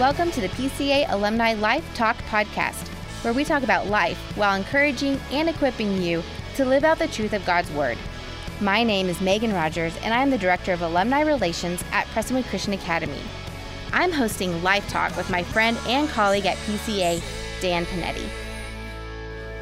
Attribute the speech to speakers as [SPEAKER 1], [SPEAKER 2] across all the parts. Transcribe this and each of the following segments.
[SPEAKER 1] Welcome to the PCA Alumni Life Talk Podcast, where we talk about life while encouraging and equipping you to live out the truth of God's Word. My name is Megan Rogers, and I am the Director of Alumni Relations at Prestonwood Christian Academy. I'm hosting Life Talk with my friend and colleague at PCA, Dan Panetti.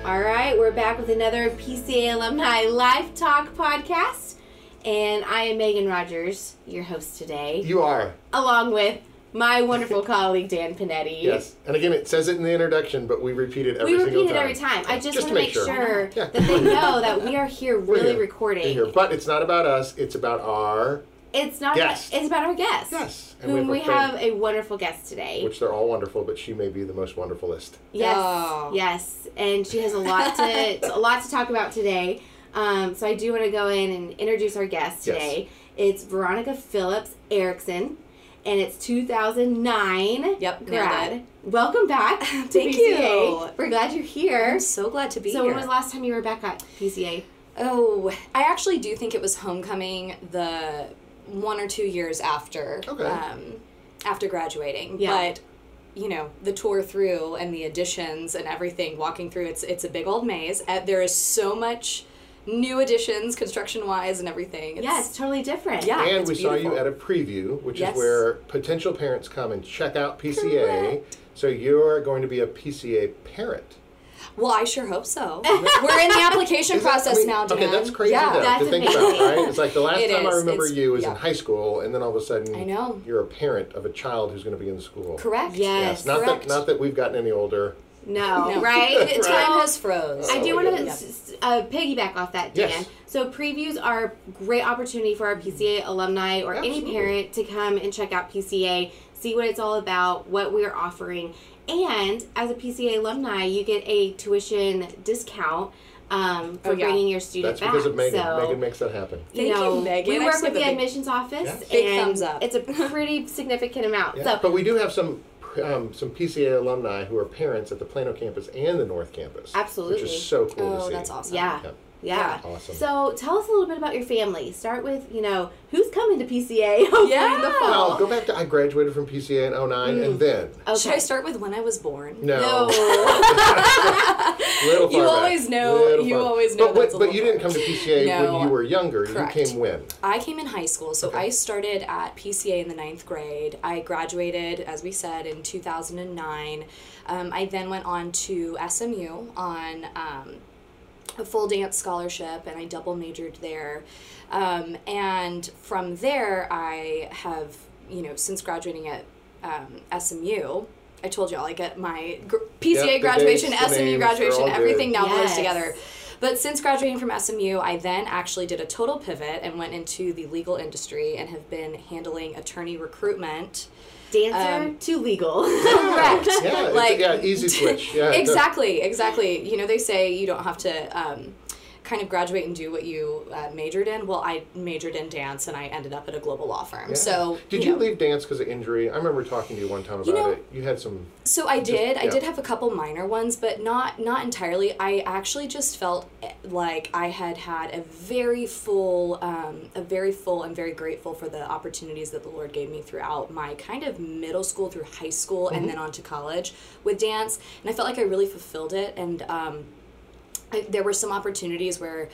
[SPEAKER 1] All right, we're back with another PCA Alumni Life Talk podcast. And I am Megan Rogers, your host today.
[SPEAKER 2] You are.
[SPEAKER 1] Along with my wonderful colleague Dan Panetti.
[SPEAKER 2] Yes, and again, it says it in the introduction, but we repeat it every
[SPEAKER 1] we
[SPEAKER 2] single
[SPEAKER 1] repeat it
[SPEAKER 2] time.
[SPEAKER 1] every time. I just,
[SPEAKER 2] Just
[SPEAKER 1] want
[SPEAKER 2] to
[SPEAKER 1] to make
[SPEAKER 2] make
[SPEAKER 1] sure,
[SPEAKER 2] sure. Yeah.
[SPEAKER 1] that they know that we are here
[SPEAKER 2] We're
[SPEAKER 1] really
[SPEAKER 2] here.
[SPEAKER 1] recording.
[SPEAKER 2] We're here. But it's not about us. It's about our
[SPEAKER 1] It's not.
[SPEAKER 2] Guest.
[SPEAKER 1] About, it's about our guest.
[SPEAKER 2] yes, and
[SPEAKER 1] Whom we
[SPEAKER 2] a friend,
[SPEAKER 1] have a wonderful guest today.
[SPEAKER 2] which they're all wonderful, but she may be the most wonderfulest.
[SPEAKER 1] Yes,
[SPEAKER 3] Oh.
[SPEAKER 1] yes, and she has a lot to a lot to talk about today. Um, so I do want to go in and introduce our guest
[SPEAKER 2] Yes.
[SPEAKER 1] today. It's Veronica Phillips Erickson, and it's 2009
[SPEAKER 3] Yep,
[SPEAKER 1] grad. Welcome back. To
[SPEAKER 3] Thank
[SPEAKER 1] PCA.
[SPEAKER 3] you.
[SPEAKER 1] We're glad you're here.
[SPEAKER 3] I'm so glad to be
[SPEAKER 1] So
[SPEAKER 3] here.
[SPEAKER 1] So, when was the last time you were back at PCA?
[SPEAKER 3] oh, I actually do think it was homecoming the one or two years after
[SPEAKER 2] Okay.
[SPEAKER 3] um, after graduating.
[SPEAKER 1] Yeah.
[SPEAKER 3] But you know, the tour through and the additions and everything, walking through it's it's a big old maze. Uh, there is so much new additions, construction wise and everything. It's,
[SPEAKER 1] Yeah, it's totally different.
[SPEAKER 3] Yeah.
[SPEAKER 2] and
[SPEAKER 3] it's
[SPEAKER 2] we saw you at a preview, which
[SPEAKER 3] Yes.
[SPEAKER 2] is where potential parents come and check out PCA.
[SPEAKER 3] Correct.
[SPEAKER 2] So you're going to be a PCA parent.
[SPEAKER 3] Well, I sure hope so. We're in the application
[SPEAKER 2] that-
[SPEAKER 3] process
[SPEAKER 2] I mean,
[SPEAKER 3] now, Dan.
[SPEAKER 2] Okay, that's crazy
[SPEAKER 3] Yeah.
[SPEAKER 2] though,
[SPEAKER 1] That's
[SPEAKER 2] to think
[SPEAKER 1] amazing.
[SPEAKER 2] about, right? It's like the last
[SPEAKER 3] It
[SPEAKER 2] time I remember
[SPEAKER 3] It's-
[SPEAKER 2] you was
[SPEAKER 3] yeah.
[SPEAKER 2] in high school, and then all of a sudden
[SPEAKER 3] I know.
[SPEAKER 2] you're a parent of a child who's going to be in school.
[SPEAKER 3] Correct.
[SPEAKER 1] Yes.
[SPEAKER 2] Not
[SPEAKER 3] Correct.
[SPEAKER 2] that not that we've gotten any older.
[SPEAKER 1] No,
[SPEAKER 3] No.
[SPEAKER 1] right?
[SPEAKER 3] Time
[SPEAKER 1] So-
[SPEAKER 3] has froze.
[SPEAKER 1] I do
[SPEAKER 2] Oh,
[SPEAKER 1] want to
[SPEAKER 2] goodness.
[SPEAKER 1] uh, piggyback off that, Dan.
[SPEAKER 2] Yes.
[SPEAKER 1] So previews are a great opportunity for our PCA alumni or any parent to come and check out PCA, see what it's all about, what we're offering, and as a PCA alumni, you get a tuition discount um, for
[SPEAKER 3] Oh, yeah.
[SPEAKER 1] bringing your student
[SPEAKER 2] That's
[SPEAKER 1] back.
[SPEAKER 2] because of Megan.
[SPEAKER 1] So,
[SPEAKER 2] Megan makes that happen.
[SPEAKER 1] you
[SPEAKER 3] Thank you,
[SPEAKER 1] know,
[SPEAKER 3] Megan.
[SPEAKER 1] we work with
[SPEAKER 3] have
[SPEAKER 1] the
[SPEAKER 3] a big-
[SPEAKER 1] admissions office,
[SPEAKER 2] Yeah.
[SPEAKER 3] Big
[SPEAKER 1] and
[SPEAKER 3] thumbs up.
[SPEAKER 1] it's a pretty significant amount.
[SPEAKER 2] Yeah.
[SPEAKER 1] So
[SPEAKER 2] but we do have some um, some PCA alumni who are parents at the Plano campus and the North campus.
[SPEAKER 1] Absolutely.
[SPEAKER 2] Which is so cool to
[SPEAKER 3] Oh,
[SPEAKER 2] see.
[SPEAKER 3] that's awesome.
[SPEAKER 1] yeah.
[SPEAKER 2] Yeah.
[SPEAKER 1] Yeah.
[SPEAKER 2] Awesome.
[SPEAKER 1] So tell us a little bit about your family. Start with, you know, who's coming to PCA hopefully in the
[SPEAKER 3] Yeah.
[SPEAKER 1] fall.
[SPEAKER 2] Well, go back to I graduated from PCA in 09
[SPEAKER 1] Mm.
[SPEAKER 2] and then
[SPEAKER 1] Okay.
[SPEAKER 3] Should I start with when I was born?
[SPEAKER 2] no,
[SPEAKER 1] No.
[SPEAKER 2] little far
[SPEAKER 3] You
[SPEAKER 2] back.
[SPEAKER 3] always know-
[SPEAKER 2] Little
[SPEAKER 3] you
[SPEAKER 2] far-
[SPEAKER 3] always know
[SPEAKER 2] But,
[SPEAKER 3] that's
[SPEAKER 2] but,
[SPEAKER 3] a
[SPEAKER 2] but you
[SPEAKER 3] little
[SPEAKER 2] didn't come to PCA
[SPEAKER 3] No.
[SPEAKER 2] when you were younger.
[SPEAKER 3] Correct.
[SPEAKER 2] You came when?
[SPEAKER 3] I came in high school, so
[SPEAKER 2] Okay.
[SPEAKER 3] I started at PCA in the ninth grade. I graduated, as we said, in 2009. Um, I then went on to SMU on um, a full dance scholarship, and I double majored there. Um, and from there, I have, you know, since graduating at um, SMU, I told y'all, like at my gr- PCA
[SPEAKER 2] Yep,
[SPEAKER 3] graduation,
[SPEAKER 2] dates,
[SPEAKER 3] SMU
[SPEAKER 2] names,
[SPEAKER 3] graduation,
[SPEAKER 2] they're good.
[SPEAKER 3] everything now
[SPEAKER 1] Yes.
[SPEAKER 3] blurs together. But since graduating from SMU, I then actually did a total pivot and went into the legal industry and have been handling attorney recruitment.
[SPEAKER 1] Dancer
[SPEAKER 3] Um,
[SPEAKER 1] to legal.
[SPEAKER 3] Correct.
[SPEAKER 2] Yeah, it's-
[SPEAKER 3] Like-
[SPEAKER 2] yeah, easy switch. Yeah, it does.
[SPEAKER 3] exactly, exactly. You know, they say you don't have to um, kind of graduate and do what you uh, majored in. Well, I majored in dance and I ended up at a global law firm.
[SPEAKER 2] Yeah.
[SPEAKER 3] So,
[SPEAKER 2] did you,
[SPEAKER 3] know,
[SPEAKER 2] leave dance because of injury? I remember talking to you one time about
[SPEAKER 3] You know-
[SPEAKER 2] it. You had some.
[SPEAKER 3] So I did. I did have a couple minor ones, but not not entirely. I actually just felt eh, like I had had a very full, um, a very full. I'm very grateful for the opportunities that the Lord gave me throughout my kind of middle school through high school and then on to college with dance, and I felt like I really fulfilled it. And um, I, there were some opportunities where.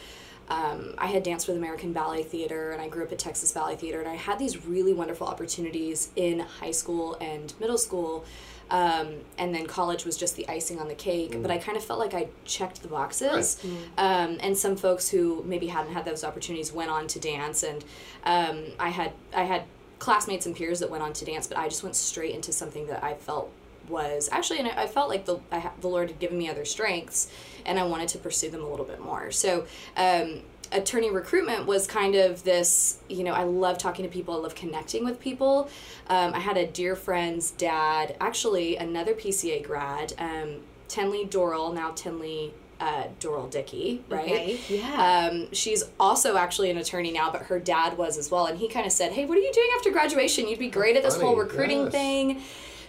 [SPEAKER 3] Um, I had danced with American Ballet Theater and I grew up at Texas Ballet Theater and I had these really wonderful opportunities in high school and middle school um, and then college was just the icing on the cake but I kind of felt like I checked the boxes. Um, and some folks who maybe hadn't had those opportunities went on to dance and um, I had I had classmates and peers that went on to dance but I just went straight into something that I felt was actually and I I felt like the I, ha- the Lord had given me other strengths and I wanted to pursue them a little bit more so um, attorney recruitment was kind of this you know i love talking to people i love connecting with people um, i had a dear friend's dad actually another pca grad um, tenley doral now tenley uh, doral dickey right
[SPEAKER 1] Okay, yeah.
[SPEAKER 3] um, she's also actually an attorney now, but her dad was as well. And he kind of said, Hey, what are you doing after graduation? You'd be great at this whole recruiting
[SPEAKER 2] yes.
[SPEAKER 3] thing.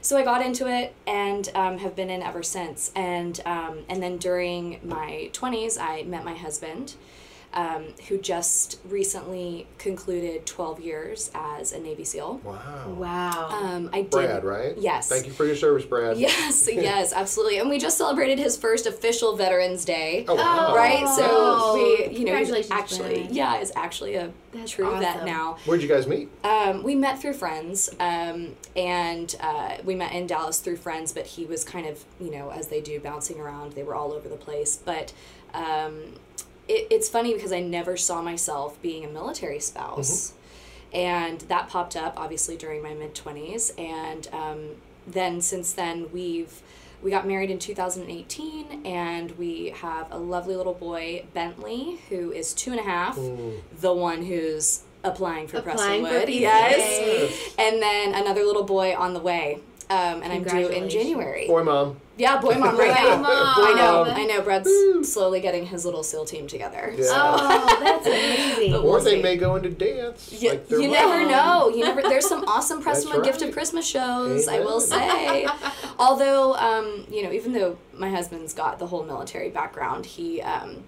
[SPEAKER 3] So I got into it and um, have been in ever since. And um, and then during my twenties, I met my husband. Um, who just recently concluded 12 years as a Navy SEAL.
[SPEAKER 2] Wow.
[SPEAKER 1] Wow.
[SPEAKER 3] Um, I did.
[SPEAKER 2] Brad, right?
[SPEAKER 3] Yes.
[SPEAKER 2] Thank you for your service, Brad.
[SPEAKER 3] Yes, yes, absolutely. And we just celebrated his first official Veterans Day.
[SPEAKER 2] Oh, wow.
[SPEAKER 3] Right, so
[SPEAKER 1] Oh,
[SPEAKER 3] we, you know,
[SPEAKER 1] congratulations,
[SPEAKER 3] actually,
[SPEAKER 1] Brad.
[SPEAKER 3] yeah, is actually a
[SPEAKER 1] That's
[SPEAKER 3] true vet
[SPEAKER 1] awesome.
[SPEAKER 3] now.
[SPEAKER 2] Where'd you guys meet?
[SPEAKER 3] Um, we met through friends, um, and uh, we met in Dallas through friends. But he was kind of, you know, as they do, bouncing around. They were all over the place. But um, it, it's funny because I never saw myself being a military spouse, and that popped up obviously during my mid twenties. And um, then since then, we've we got married in 2018, and we have a lovely little boy, Bentley, who is two and a half, the one who's applying for
[SPEAKER 1] Applying for
[SPEAKER 3] Prestonwood. Yes. And then another little boy on the way. Um, and I'm due in January.
[SPEAKER 2] Boy, mom.
[SPEAKER 3] Yeah, boy mom right
[SPEAKER 1] Boy
[SPEAKER 3] now.
[SPEAKER 1] mom.
[SPEAKER 3] I know, I know. Brad's slowly getting his little SEAL team together.
[SPEAKER 2] Yeah.
[SPEAKER 3] So.
[SPEAKER 1] Oh, that's amazing.
[SPEAKER 2] Or
[SPEAKER 3] we'll
[SPEAKER 2] they
[SPEAKER 3] see.
[SPEAKER 2] may go into dance.
[SPEAKER 3] You,
[SPEAKER 2] like their
[SPEAKER 3] you
[SPEAKER 2] mom.
[SPEAKER 3] never know. You never. There's some awesome Prestonwood Gift of. Christmas shows. I will say. Although, um, you know, even though my husband's got the whole military background, he um,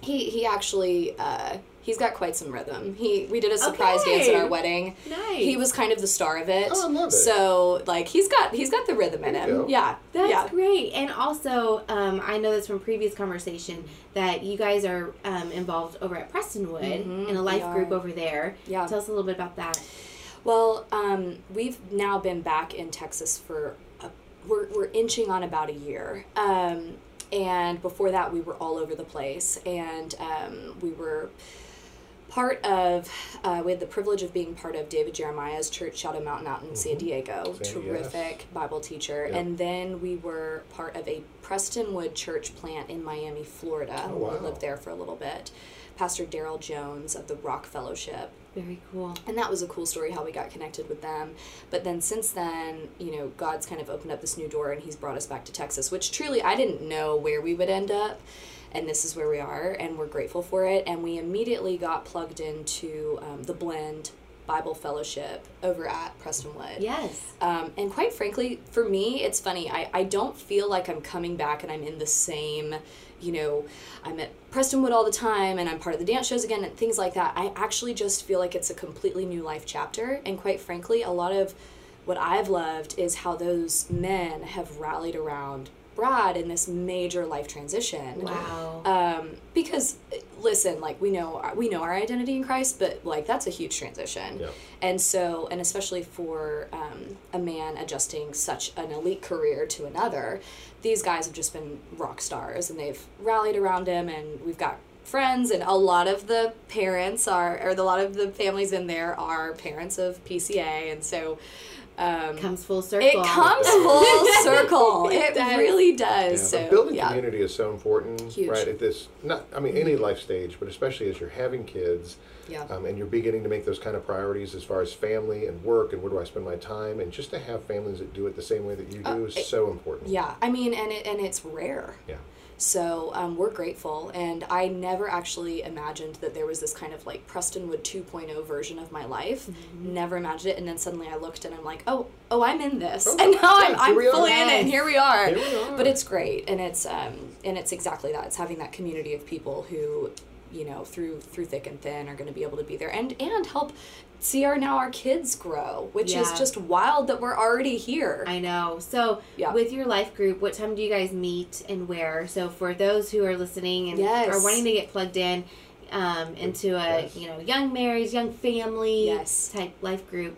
[SPEAKER 3] he he actually uh, he's got quite some rhythm. He we did a surprise dance at our wedding.
[SPEAKER 1] Nice.
[SPEAKER 3] He was kind of the star of it.
[SPEAKER 2] Oh, I love it.
[SPEAKER 3] So like he's got he's got the rhythm in him.
[SPEAKER 2] go.
[SPEAKER 3] Yeah.
[SPEAKER 1] That's
[SPEAKER 3] yeah.
[SPEAKER 1] great. And also, um, I know this from previous conversation that you guys are um, involved over at Prestonwood
[SPEAKER 3] Mhm,
[SPEAKER 1] in a life group over there.
[SPEAKER 3] Yeah.
[SPEAKER 1] Tell us a little bit about that.
[SPEAKER 3] Well, um, we've now been back in Texas for a, we're we're inching on about a year. Um, and before that, we were all over the place, and um, we were part of. Uh, we had the privilege of being part of David Jeremiah's church, Shadow Mountain, out in San Diego.
[SPEAKER 2] San-
[SPEAKER 3] Terrific Bible teacher,
[SPEAKER 2] Yep.
[SPEAKER 3] and then we were part of a Prestonwood church plant in Miami, Florida.
[SPEAKER 2] Oh, wow.
[SPEAKER 3] We lived there for a little bit. Pastor Daryl Jones of the Rock Fellowship
[SPEAKER 1] Very cool.
[SPEAKER 3] and that was a cool story how we got connected with them but then since then you know god's kind of opened up this new door and he's brought us back to texas which truly i didn't know where we would end up and this is where we are and we're grateful for it and we immediately got plugged into um, the blend bible fellowship over at prestonwood
[SPEAKER 1] Yes.
[SPEAKER 3] um, and quite frankly, for me, it's funny. I, I don't feel like I'm coming back and I'm in the same, you know, I'm at Prestonwood all the time and I'm part of the dance shows again and things like that. I actually just feel like it's a completely new life chapter. And quite frankly, a lot of what I've loved is how those men have rallied around Brad in this major life transition
[SPEAKER 1] Wow.
[SPEAKER 3] um, because listen like we know we know our identity in christ but like that's a huge transition
[SPEAKER 2] Yeah.
[SPEAKER 3] and so and especially for um, a man adjusting such an elite career to another these guys have just been rock stars and they've rallied around him and we've got friends and a lot of the parents are or the, a lot of the families in there are parents of pca and so um,
[SPEAKER 1] comes full circle.
[SPEAKER 3] it comes full circle
[SPEAKER 1] It
[SPEAKER 3] it,
[SPEAKER 1] does.
[SPEAKER 3] really
[SPEAKER 2] Yeah,
[SPEAKER 3] does so
[SPEAKER 2] building
[SPEAKER 3] yeah
[SPEAKER 2] community is so important,
[SPEAKER 3] Huge.
[SPEAKER 2] right? At this, not, I mean, any life stage, but especially as you're having kids,
[SPEAKER 3] Yeah.
[SPEAKER 2] um, and you're beginning to make those kind of priorities as far as family and work and where do I spend my time, and just to have families that do it the same way that you do
[SPEAKER 3] Uh,
[SPEAKER 2] is
[SPEAKER 3] it-
[SPEAKER 2] so important.
[SPEAKER 3] Yeah, I mean, and it and it's rare.
[SPEAKER 2] Yeah.
[SPEAKER 3] So um, we're grateful, and I never actually imagined that there was this kind of like Prestonwood 2.0 version of my life. Never imagined it, and then suddenly I looked and I'm like, oh, oh, I'm in this,
[SPEAKER 2] Oh,
[SPEAKER 3] and now I'm, I'm
[SPEAKER 2] are.
[SPEAKER 3] fully in it, and here we are.
[SPEAKER 2] Here we are.
[SPEAKER 3] But it's great, and it's um, and it's exactly that. It's having that community of people who, you know, through through thick and thin, are going to be able to be there and and help see our now our kids grow, which is just wild that we're already here.
[SPEAKER 1] I know. So,
[SPEAKER 3] Yeah.
[SPEAKER 1] with your life group, what time do you guys meet and where? So, for those who are listening and
[SPEAKER 3] Yes.
[SPEAKER 1] are wanting to get plugged in um, into a
[SPEAKER 2] Yes.
[SPEAKER 1] you know young marrieds, young family
[SPEAKER 3] Yes.
[SPEAKER 1] type life group,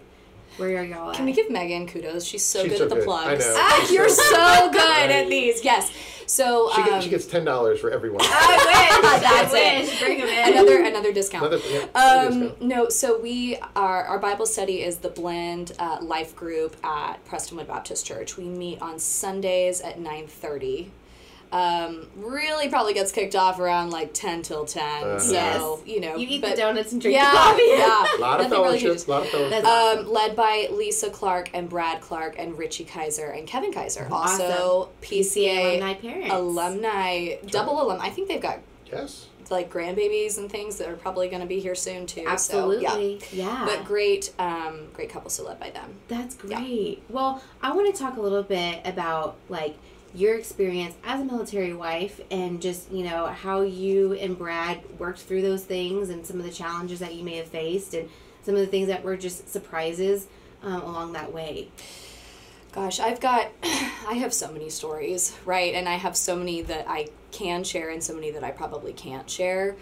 [SPEAKER 1] where are y'all at?
[SPEAKER 3] Can we give Megan kudos? She's so
[SPEAKER 2] She's
[SPEAKER 3] good
[SPEAKER 2] so
[SPEAKER 3] at the
[SPEAKER 2] good.
[SPEAKER 3] plugs.
[SPEAKER 2] I know.
[SPEAKER 3] Ah, you're
[SPEAKER 2] so
[SPEAKER 3] so
[SPEAKER 2] good.
[SPEAKER 3] good at these. Yes. So
[SPEAKER 2] She,
[SPEAKER 3] um,
[SPEAKER 2] gets, she gets ten dollars for everyone.
[SPEAKER 1] I wish.
[SPEAKER 3] That's
[SPEAKER 1] I
[SPEAKER 3] it.
[SPEAKER 1] wish. Bring them in.
[SPEAKER 3] another another discount.
[SPEAKER 2] Another, yeah,
[SPEAKER 3] Um,
[SPEAKER 2] discount.
[SPEAKER 3] no, so we are our Bible study is the Blend uh, Life Group at Prestonwood Baptist Church. We meet on Sundays at nine thirty. Um, really probably gets kicked off around like ten till 10
[SPEAKER 2] Uh-huh.
[SPEAKER 3] So
[SPEAKER 1] Yes.
[SPEAKER 3] you know,
[SPEAKER 1] You eat
[SPEAKER 3] but,
[SPEAKER 1] the donuts and drink
[SPEAKER 3] yeah,
[SPEAKER 1] the coffee.
[SPEAKER 3] yeah.
[SPEAKER 2] A lot of
[SPEAKER 3] Nothing really
[SPEAKER 2] fellowships,
[SPEAKER 3] huge.
[SPEAKER 2] a lot of fellowships.
[SPEAKER 1] That's awesome.
[SPEAKER 3] Um, led by Lisa Clark and Brad Clark and Richie Kaiser and Kevin Kaiser. Also
[SPEAKER 1] Awesome.
[SPEAKER 3] PCA,
[SPEAKER 1] alumni parents.
[SPEAKER 3] alumni, double alum. I think they've got
[SPEAKER 2] yes.
[SPEAKER 3] like grandbabies and things that are probably going to be here soon too.
[SPEAKER 1] Absolutely.
[SPEAKER 3] So, yeah.
[SPEAKER 1] yeah.
[SPEAKER 3] But great, um, great couple so led by them.
[SPEAKER 1] That's
[SPEAKER 3] Yeah.
[SPEAKER 1] great. Well, I want to talk a little bit about like your experience as a military wife and just, you know, how you and Brad worked through those things and some of the challenges that you may have faced and some of the things that were just surprises um, along that way.
[SPEAKER 3] Gosh, I've got, I have so many stories, right? And I have so many that I can share and so many that I probably can't share.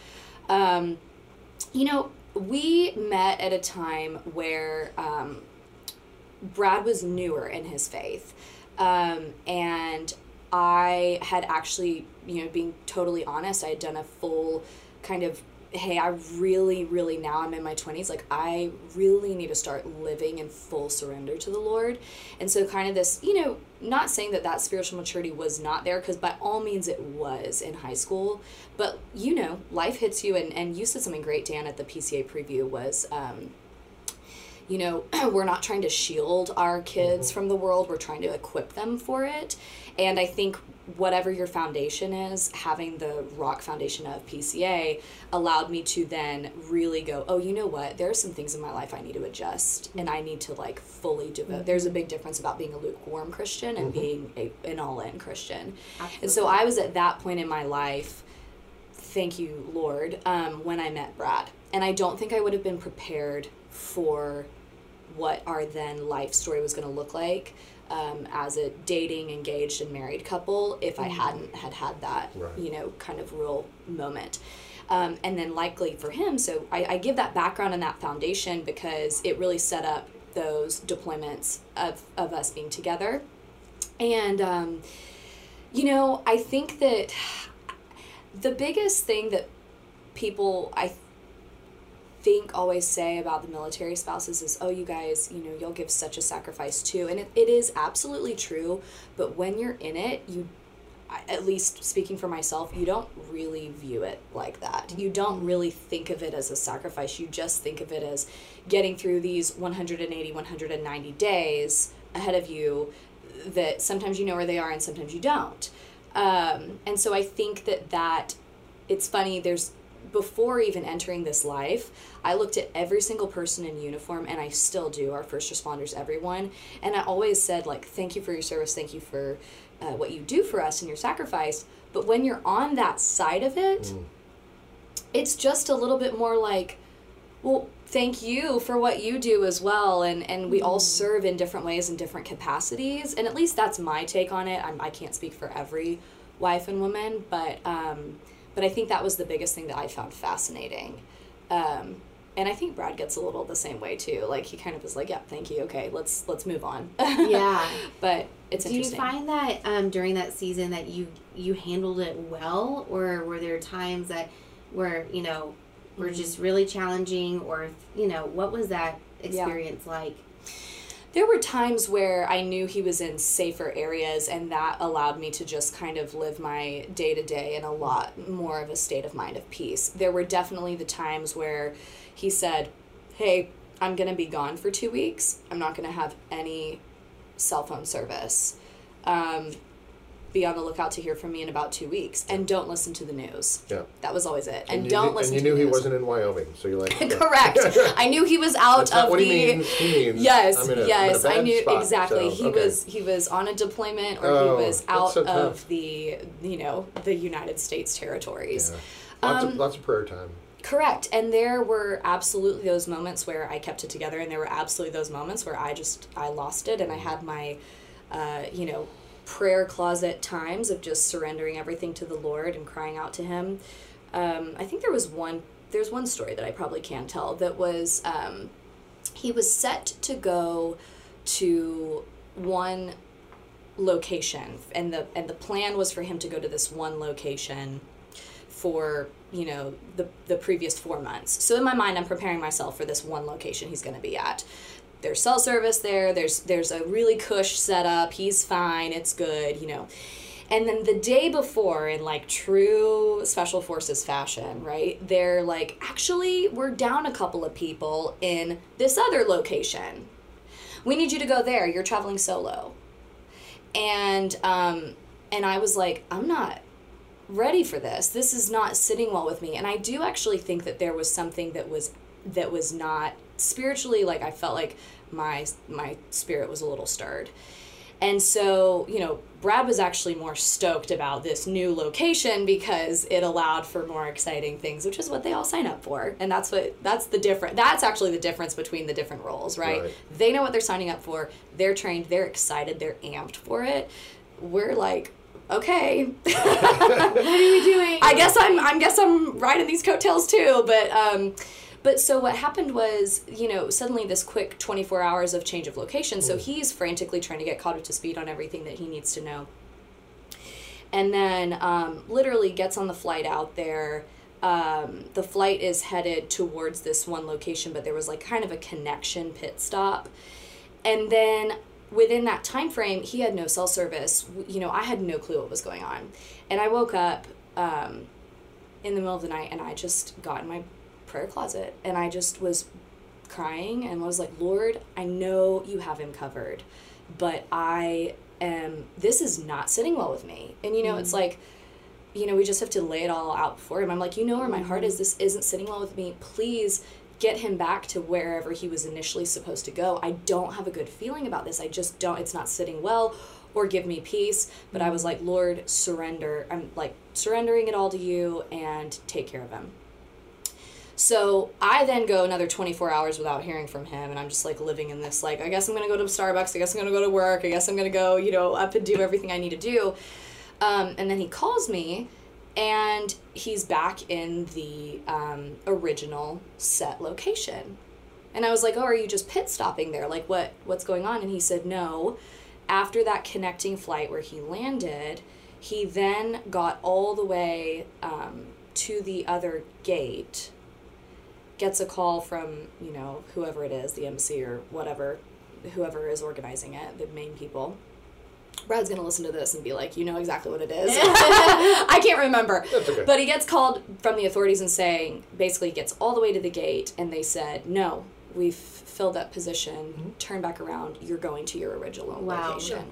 [SPEAKER 3] Um, you know, we met at a time where um, Brad was newer in his faith. Um, and I had actually, you know, being totally honest, I had done a full kind of hey, I really, really now I'm in my 20s, like I really need to start living in full surrender to the Lord. And so, kind of this, you know, not saying that that spiritual maturity was not there, because by all means it was in high school. But, you know, life hits you, and, and you said something great, Dan, at the PCA preview was, um, you know, we're not trying to shield our kids mm-hmm. from the world, we're trying to equip them for it. And I think whatever your foundation is, having the rock foundation of PCA allowed me to then really go, oh, you know what? There are some things in my life I need to adjust and I need to like fully devote. Mm-hmm. There's a big difference about being a lukewarm Christian and mm-hmm. being a, an all in Christian. Absolutely. And so I was at that point in my life, thank you, Lord, um, when I met Brad. And I don't think I would have been prepared for what our then life story was going to look like um, as a dating, engaged, and married couple if I mm-hmm. hadn't had had that, right. you know, kind of real moment. Um, and then likely for him, so I, I give that background and that foundation because it really set up those deployments of, of us being together. And, um, you know, I think that the biggest thing that people, I think always say about the military spouses is oh you guys you know you'll give such a sacrifice too. And it, it is absolutely true but when you're in it you at least speaking for myself you don't really view it like that. You don't really think of it as a sacrifice. You just think of it as getting through these 180 190 days ahead of you that sometimes you know where they are and sometimes you don't. Um, and so i think that that it's funny there's before even entering this life, I looked at every single person in uniform, and I still do, our first responders, everyone. And I always said, like, thank you for your service, thank you for uh, what you do for us and your sacrifice. But when you're on that side of it, mm. it's just a little bit more like, well, thank you for what you do as well. And, and we mm. all serve in different ways in different capacities. And at least that's my take on it. I'm, I can't speak for every wife and woman, but. Um, but I think that was the biggest thing that I found fascinating. Um, and I think Brad gets a little the same way too. Like he kind of is like, "Yeah, thank you. Okay, let's let's move on."
[SPEAKER 1] yeah,
[SPEAKER 3] but it's interesting.
[SPEAKER 1] Do you find that um, during that season that you you handled it well, or were there times that were you know were mm-hmm. just really challenging, or you know what was that experience yeah. like?
[SPEAKER 3] There were times where I knew he was in safer areas, and that allowed me to just kind of live my day to day in a lot more of a state of mind of peace. There were definitely the times where he said, Hey, I'm going to be gone for two weeks. I'm not going to have any cell phone service. Um, be on the lookout to hear from me in about two weeks, and don't listen to the news.
[SPEAKER 2] Yeah,
[SPEAKER 3] that was always it. And, and don't
[SPEAKER 2] knew,
[SPEAKER 3] listen.
[SPEAKER 2] And you knew he
[SPEAKER 3] news.
[SPEAKER 2] wasn't in Wyoming, so you're like,
[SPEAKER 3] correct. I knew he was out of
[SPEAKER 2] what
[SPEAKER 3] the.
[SPEAKER 2] He means. He means.
[SPEAKER 3] Yes,
[SPEAKER 2] a,
[SPEAKER 3] yes, I knew
[SPEAKER 2] spot,
[SPEAKER 3] exactly.
[SPEAKER 2] So,
[SPEAKER 3] he
[SPEAKER 2] okay.
[SPEAKER 3] was he was on a deployment or
[SPEAKER 2] oh,
[SPEAKER 3] he was out
[SPEAKER 2] so
[SPEAKER 3] of the you know the United States territories.
[SPEAKER 2] Yeah. Lots, um, of, lots of prayer time.
[SPEAKER 3] Correct. And there were absolutely those moments where I kept it together, and there were absolutely those moments where I just I lost it, and I had my, uh, you know, prayer closet times of just surrendering everything to the Lord and crying out to Him. Um, I think there was one. There's one story that I probably can tell that was um, he was set to go to one location and the and the plan was for him to go to this one location for you know the the previous 4 months. So in my mind I'm preparing myself for this one location he's going to be at there's cell service there. There's there's a really cush setup. He's fine. It's good. You know. And then the day before, in like true special forces fashion, right? They're like, actually, we're down a couple of people in this other location. We need you to go there. You're traveling solo. And um, and I was like, I'm not ready for this. This is not sitting well with me. And I do actually think that there was something that was that was not spiritually like I felt like my my spirit was a little stirred. And so, you know, Brad was actually more stoked about this new location because it allowed for more exciting things, which is what they all sign up for. And that's what that's the different that's actually the difference between the different roles, right?
[SPEAKER 2] Right.
[SPEAKER 3] They know what they're signing up for. They're trained, they're excited, they're amped for it. We're like, okay,
[SPEAKER 1] What are you doing?
[SPEAKER 3] I guess I'm I guess I'm riding these coattails too, but um but so what happened was, you know, suddenly this quick 24 hours of change of location. So he's frantically trying to get caught up to speed on everything that he needs to know. And then um, literally gets on the flight out there. Um, the flight is headed towards this one location, but there was like kind of a connection pit stop. And then within that time frame, he had no cell service. You know, I had no clue what was going on. And I woke up um, in the middle of the night and I just got in my prayer closet and I just was crying and was like, Lord, I know you have him covered, but I am, this is not sitting well with me. And, you know, it's mm. like, you know, we just have to lay it all out before him. I'm like, you know where my heart mm-hmm. is. This isn't sitting well with me. Please get him back to wherever he was initially supposed to go. I don't have a good feeling about this. I just don't, it's not sitting well or give me peace. But I was mm. like, Lord, surrender. I'm like surrendering it all to you and take care of him. So I then go another 24 hours without hearing from him, and I'm just like living in this, like, I guess I'm gonna go to Starbucks, I guess I'm gonna go to work, I guess I'm gonna go, you know, up and do everything I need to do. Um, and then he calls me, and he's back in the um, original set location. And I was like, "Oh, are you just pit stopping there? Like, what what's going on?" And he said, "No. After that connecting flight where he landed, he then got all the way um, to the other gate, gets a call from you know whoever it is, the embassy or whatever, whoever is organizing it, the main people." Brad's gonna listen to this and be like, you know exactly what it is. I can't remember.
[SPEAKER 2] That's okay.
[SPEAKER 3] But he gets called from the authorities and saying, basically, gets all the way to the gate, and they said, no, we've filled that position, mm-hmm. turn back around, you're going to your original
[SPEAKER 1] Wow.
[SPEAKER 3] location.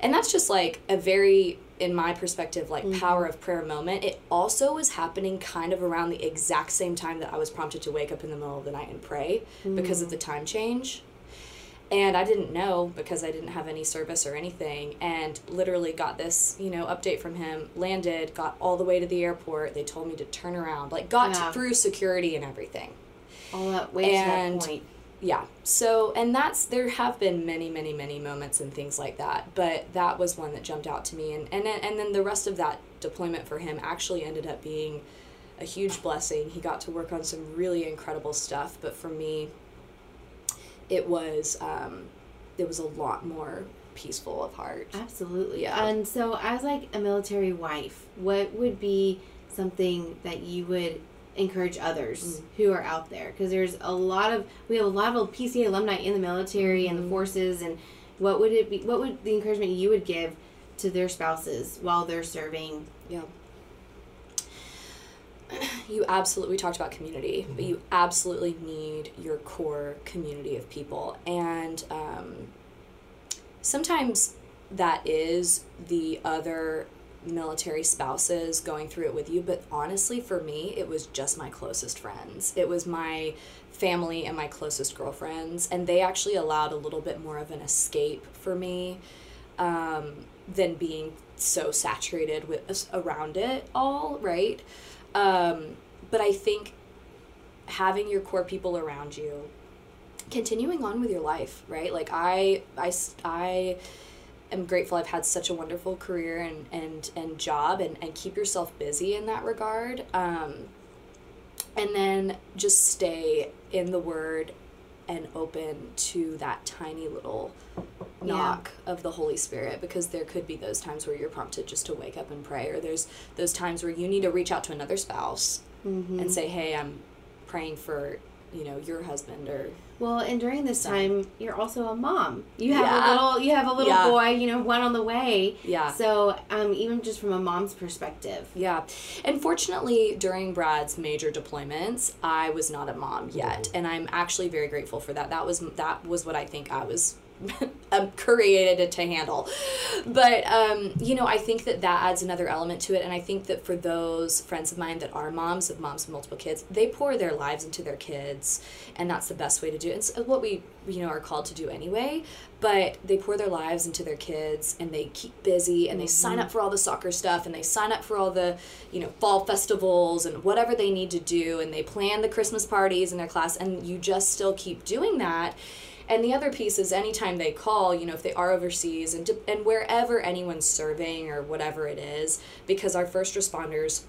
[SPEAKER 3] And that's just like a very, in my perspective, like mm-hmm. power of prayer moment. It also was happening kind of around the exact same time that I was prompted to wake up in the middle of the night and pray because of mm. the time change and I didn't know because I didn't have any service or anything and literally got this, you know, update from him, landed, got all the way to the airport. They told me to turn around, like got
[SPEAKER 1] Yeah.
[SPEAKER 3] through security and everything.
[SPEAKER 1] All that way
[SPEAKER 3] And-
[SPEAKER 1] to that point.
[SPEAKER 3] Yeah. So, and that's there have been many, many, many moments and things like that, but that was one that jumped out to me and and then, and then the rest of that deployment for him actually ended up being a huge blessing. He got to work on some really incredible stuff, but for me it was um it was a lot more peaceful of heart.
[SPEAKER 1] Absolutely.
[SPEAKER 3] Yeah.
[SPEAKER 1] And so, as like a military wife, what would be something that you would encourage others mm-hmm. who are out there? Because there's a lot of we have a lot of PCA alumni in the military and the mm-hmm. forces, and what would it be? What would the encouragement you would give to their spouses while they're serving?
[SPEAKER 3] Yeah. You absolutely, we talked about community, but mm-hmm. you absolutely need your core community of people. And um, sometimes that is the other military spouses going through it with you. But honestly, for me, it was just my closest friends. It was my family and my closest girlfriends. And they actually allowed a little bit more of an escape for me um, than being so saturated with around it all, right? Um, but I think having your core people around you, continuing on with your life, right? Like I, I, I am grateful I've had such a wonderful career and, and, and job and, and keep yourself busy in that regard. Um, and then just stay in the word and open to that tiny little
[SPEAKER 1] Yeah.
[SPEAKER 3] knock of the Holy Spirit because there could be those times where you're prompted just to wake up and pray, or there's those times where you need to reach out to another spouse
[SPEAKER 1] Mm-hmm.
[SPEAKER 3] and say, "Hey, I'm praying for you know your husband," or
[SPEAKER 1] Well, and during this time, you're also a mom. You have a little, you have a little
[SPEAKER 3] Yeah.
[SPEAKER 1] boy. You know, one on the way.
[SPEAKER 3] Yeah.
[SPEAKER 1] So, um, even just from a mom's perspective,
[SPEAKER 3] Yeah. And fortunately, during Brad's major deployments, I was not a mom yet, and I'm actually very grateful for that. That was that was what I think I was um, created to handle. But um, you know, I think that that adds another element to it, and I think that for those friends of mine that are moms of moms of multiple kids, they pour their lives into their kids, and that's the best way to do it. it's what we you know are called to do anyway. But they pour their lives into their kids and they keep busy and they sign up for all the soccer stuff and they sign up for all the you know fall festivals and whatever they need to do. And they plan the christmas parties in their class. And you just still keep doing that and the other piece is anytime they call, you know, if they are overseas and, and wherever anyone's serving or whatever it is, because our first responders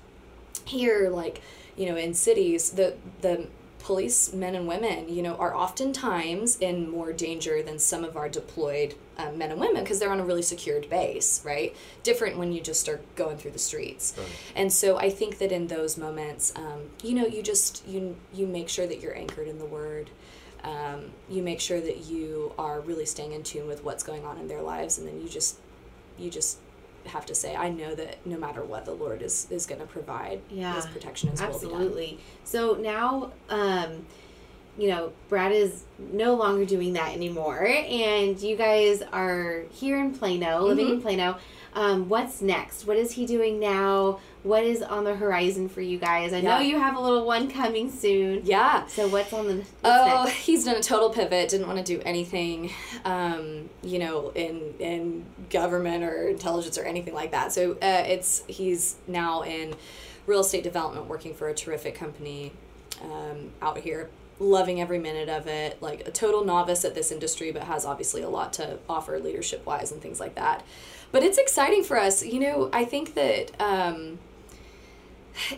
[SPEAKER 3] here, like, you know, in cities, the, the police men and women, you know, are oftentimes in more danger than some of our deployed um, men and women because they're on a really secured base, right? Different when you just start going through the streets.
[SPEAKER 2] Right.
[SPEAKER 3] And so I think that in those moments, um, you know, you just you you make sure that you're anchored in the Word. Um, you make sure that you are really staying in tune with what's going on in their lives, and then you just you just have to say, I know that no matter what, the Lord is is going to provide
[SPEAKER 1] Yeah,
[SPEAKER 3] His protection and His will be done.
[SPEAKER 1] Absolutely. So now, um, you know, Brad is no longer doing that anymore, and you guys are here in Plano, living
[SPEAKER 3] Mm-hmm.
[SPEAKER 1] in Plano. Um, what's next? What is he doing now? What is on the horizon for you guys? I know you have a little one coming soon.
[SPEAKER 3] Yeah.
[SPEAKER 1] So what's on the what's
[SPEAKER 3] Oh,
[SPEAKER 1] next?
[SPEAKER 3] he's done a total pivot. Didn't want to do anything, um, you know, in in government or intelligence or anything like that. So uh, it's he's now in real estate development, working for a terrific company um, out here. Loving every minute of it. Like a total novice at this industry, but has obviously a lot to offer leadership wise and things like that. But it's exciting for us. You know, I think that. Um,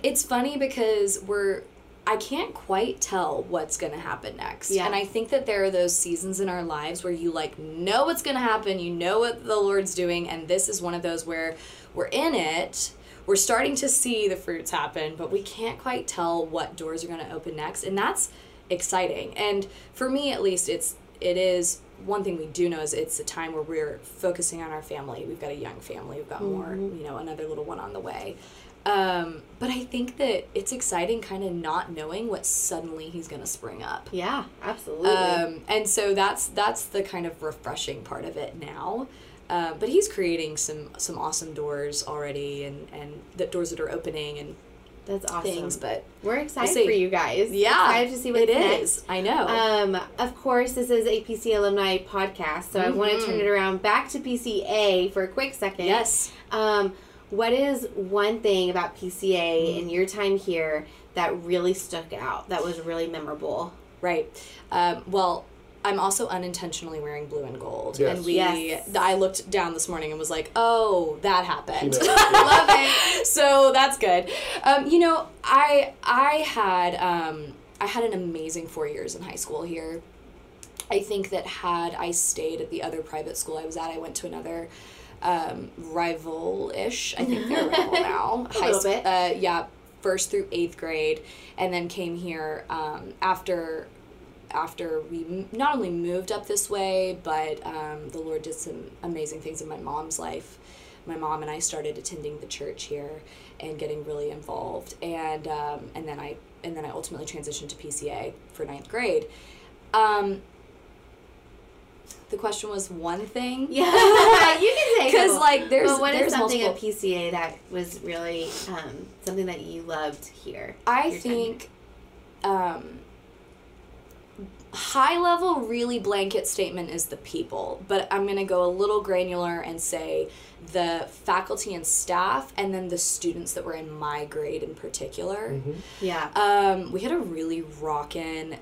[SPEAKER 3] it's funny because we're I can't quite tell what's going to happen next.
[SPEAKER 1] Yeah.
[SPEAKER 3] And I think that there are those seasons in our lives where you like know what's going to happen, you know what the Lord's doing, and this is one of those where we're in it, we're starting to see the fruits happen, but we can't quite tell what doors are going to open next, and that's exciting. And for me at least it's it is one thing we do know is it's a time where we're focusing on our family. We've got a young family. We've got more, mm-hmm. you know, another little one on the way. Um, but I think that it's exciting kind of not knowing what suddenly he's going to spring up.
[SPEAKER 1] Yeah, absolutely.
[SPEAKER 3] Um, and so that's that's the kind of refreshing part of it now. Uh, but he's creating some some awesome doors already, and and the doors that are opening and
[SPEAKER 1] That's awesome.
[SPEAKER 3] things. But
[SPEAKER 1] We're excited
[SPEAKER 3] see.
[SPEAKER 1] for you guys.
[SPEAKER 3] yeah,
[SPEAKER 1] excited to see what
[SPEAKER 3] it
[SPEAKER 1] next.
[SPEAKER 3] is. I know.
[SPEAKER 1] Um, of course, this is a PC alumni podcast, so I want to turn it around back to PCA for a quick second.
[SPEAKER 3] yes.
[SPEAKER 1] Um, what is one thing about PCA in your time here that really stuck out? That was really memorable.
[SPEAKER 3] Right. Um, well, I'm also unintentionally wearing blue and gold,
[SPEAKER 2] Yes.
[SPEAKER 3] and we.
[SPEAKER 1] Yes.
[SPEAKER 3] I looked down this morning and was like, "Oh, that happened."
[SPEAKER 2] knows.
[SPEAKER 3] Love it. So that's good. Um, you know, I I had um, I had an amazing four years in high school here. I think that had I stayed at the other private school I was at, I went to another um, rival-ish. I think they're rival now.
[SPEAKER 1] A little
[SPEAKER 3] sc-
[SPEAKER 1] bit.
[SPEAKER 3] Uh, yeah, first through eighth grade, and then came here um, after after we m- not only moved up this way, but um, the Lord did some amazing things in my mom's life. My mom and I started attending the church here and getting really involved, and um, and then I and then I ultimately transitioned to PCA for ninth grade. Um, the question was one thing.
[SPEAKER 1] Yeah, you can say
[SPEAKER 3] Because like there's
[SPEAKER 1] what is
[SPEAKER 3] there's
[SPEAKER 1] something
[SPEAKER 3] multiple.
[SPEAKER 1] at PCA that was really um, something that you loved here?
[SPEAKER 3] I think um, high level, really blanket statement is the people, but I'm to go a little granular and say the faculty and staff, and then the students that were in my grade in particular.
[SPEAKER 1] Yeah,
[SPEAKER 3] Um, we had a really rockin'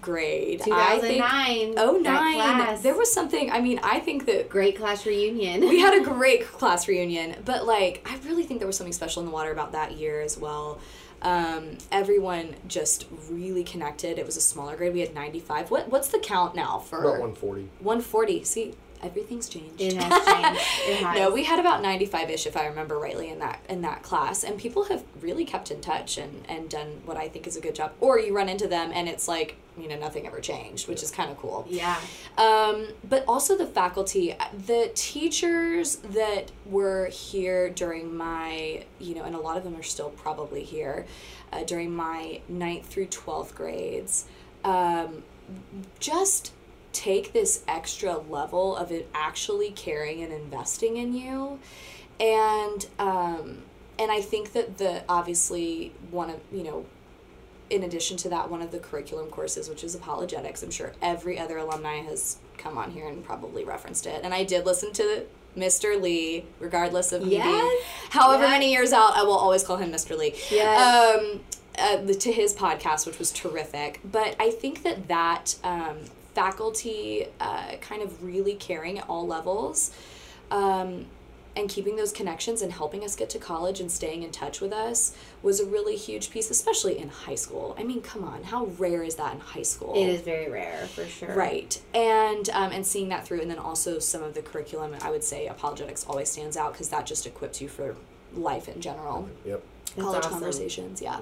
[SPEAKER 3] grade.
[SPEAKER 1] two
[SPEAKER 3] I think.
[SPEAKER 1] nine.
[SPEAKER 3] Oh nine. There was something. I mean, I think that
[SPEAKER 1] great class reunion.
[SPEAKER 3] we had a great class reunion, but like I really think there was something special in the water about that year as well. Um, everyone just really connected. It was a smaller grade. We had ninety five. What what's the count now for
[SPEAKER 2] About 140.
[SPEAKER 3] one forty? See, everything's changed.
[SPEAKER 1] It has changed. It has.
[SPEAKER 3] No, we had about ninety five ish, if I remember rightly, in that in that class, and people have really kept in touch and and done what I think is a good job. Or you run into them and it's like you know nothing ever changed, which is kind of cool.
[SPEAKER 1] yeah.
[SPEAKER 3] Um, but also the faculty, the teachers that were here during my, you know, and a lot of them are still probably here uh, during my ninth through 12th grades, um, just take this extra level of it actually caring and investing in you. And, um, and I think that the obviously one of, you know, in addition to that, one of the curriculum courses, which is apologetics, I'm sure every other alumni has come on here and probably referenced it. And I did listen to Mr. Lee, regardless of me being however
[SPEAKER 1] Yes.
[SPEAKER 3] many years out, I will always call him Mr. Lee.
[SPEAKER 1] Yes.
[SPEAKER 3] Um, uh, to his podcast, which was terrific. But I think that that um, faculty uh, kind of really caring at all levels um, and keeping those connections and helping us get to college and staying in touch with us was a really huge piece, especially in high school. I mean, come on, how rare is that in high school?
[SPEAKER 1] It is very rare for sure.
[SPEAKER 3] Right, and um, and seeing that through, and then also some of the curriculum. I would say apologetics always stands out because that just equips you for life in general.
[SPEAKER 2] Yep.
[SPEAKER 1] That's
[SPEAKER 3] College
[SPEAKER 1] awesome.
[SPEAKER 3] conversations, yeah.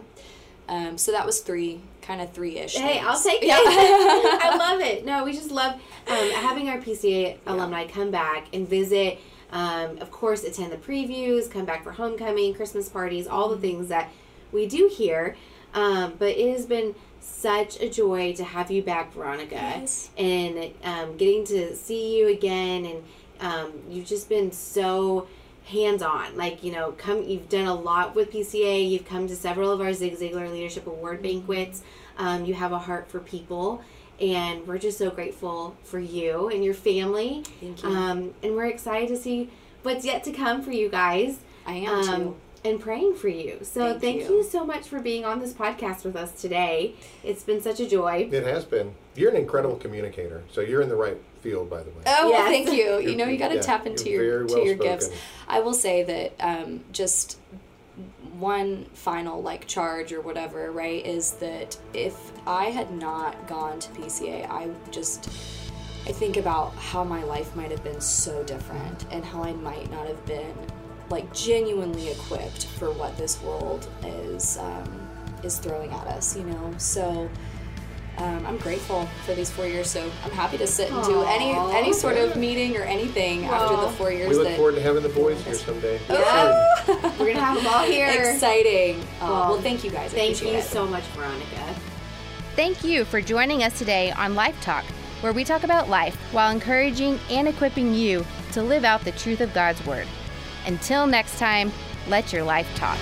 [SPEAKER 3] Um, so that was three, kind of three ish.
[SPEAKER 1] Hey, I'll take it. I love it. No, we just love um, having our PCA alumni come back and visit. Um, of course, attend the previews, come back for homecoming, Christmas parties, all the things that we do here. Um, but it has been such a joy to have you back, Veronica,
[SPEAKER 3] Yes.
[SPEAKER 1] and um, getting to see you again. And um, you've just been so hands-on like you know come you've done a lot with pca you've come to several of our zig ziglar leadership award banquets um, you have a heart for people and we're just so grateful for you and your family
[SPEAKER 3] Thank you.
[SPEAKER 1] um, and we're excited to see what's yet to come for you guys
[SPEAKER 3] I am too.
[SPEAKER 1] and praying for you so
[SPEAKER 3] Thank
[SPEAKER 1] thank,
[SPEAKER 3] you.
[SPEAKER 1] you. so much for being on this podcast with us today it's been such a joy
[SPEAKER 2] It has been. You're an incredible communicator, so you're in the right field, by the way.
[SPEAKER 3] Oh well,
[SPEAKER 1] Yes.
[SPEAKER 3] thank you. You know, you got to
[SPEAKER 2] Yeah,
[SPEAKER 3] tap into your
[SPEAKER 2] very
[SPEAKER 3] to
[SPEAKER 2] well
[SPEAKER 3] your gifts. I will say that um, just one final like charge or whatever, right? Is that if I had not gone to PCA, I just I think about how my life might have been so different and how I might not have been like genuinely equipped for what this world is um, is throwing at us. You know, so um, I'm grateful for these four years. So I'm happy to sit and do any any sort of meeting or anything after the four years.
[SPEAKER 2] We look
[SPEAKER 3] that,
[SPEAKER 2] forward to having the boys here someday.
[SPEAKER 1] Yeah. we're gonna have them all here
[SPEAKER 3] Exciting.
[SPEAKER 1] Well,
[SPEAKER 3] well, thank you guys. I
[SPEAKER 1] thank you
[SPEAKER 3] it.
[SPEAKER 1] so much veronica
[SPEAKER 4] Thank you for joining us today on Life Talk, where we talk about life while encouraging and equipping you to live out the truth of God's Word. Until next time, let your life talk.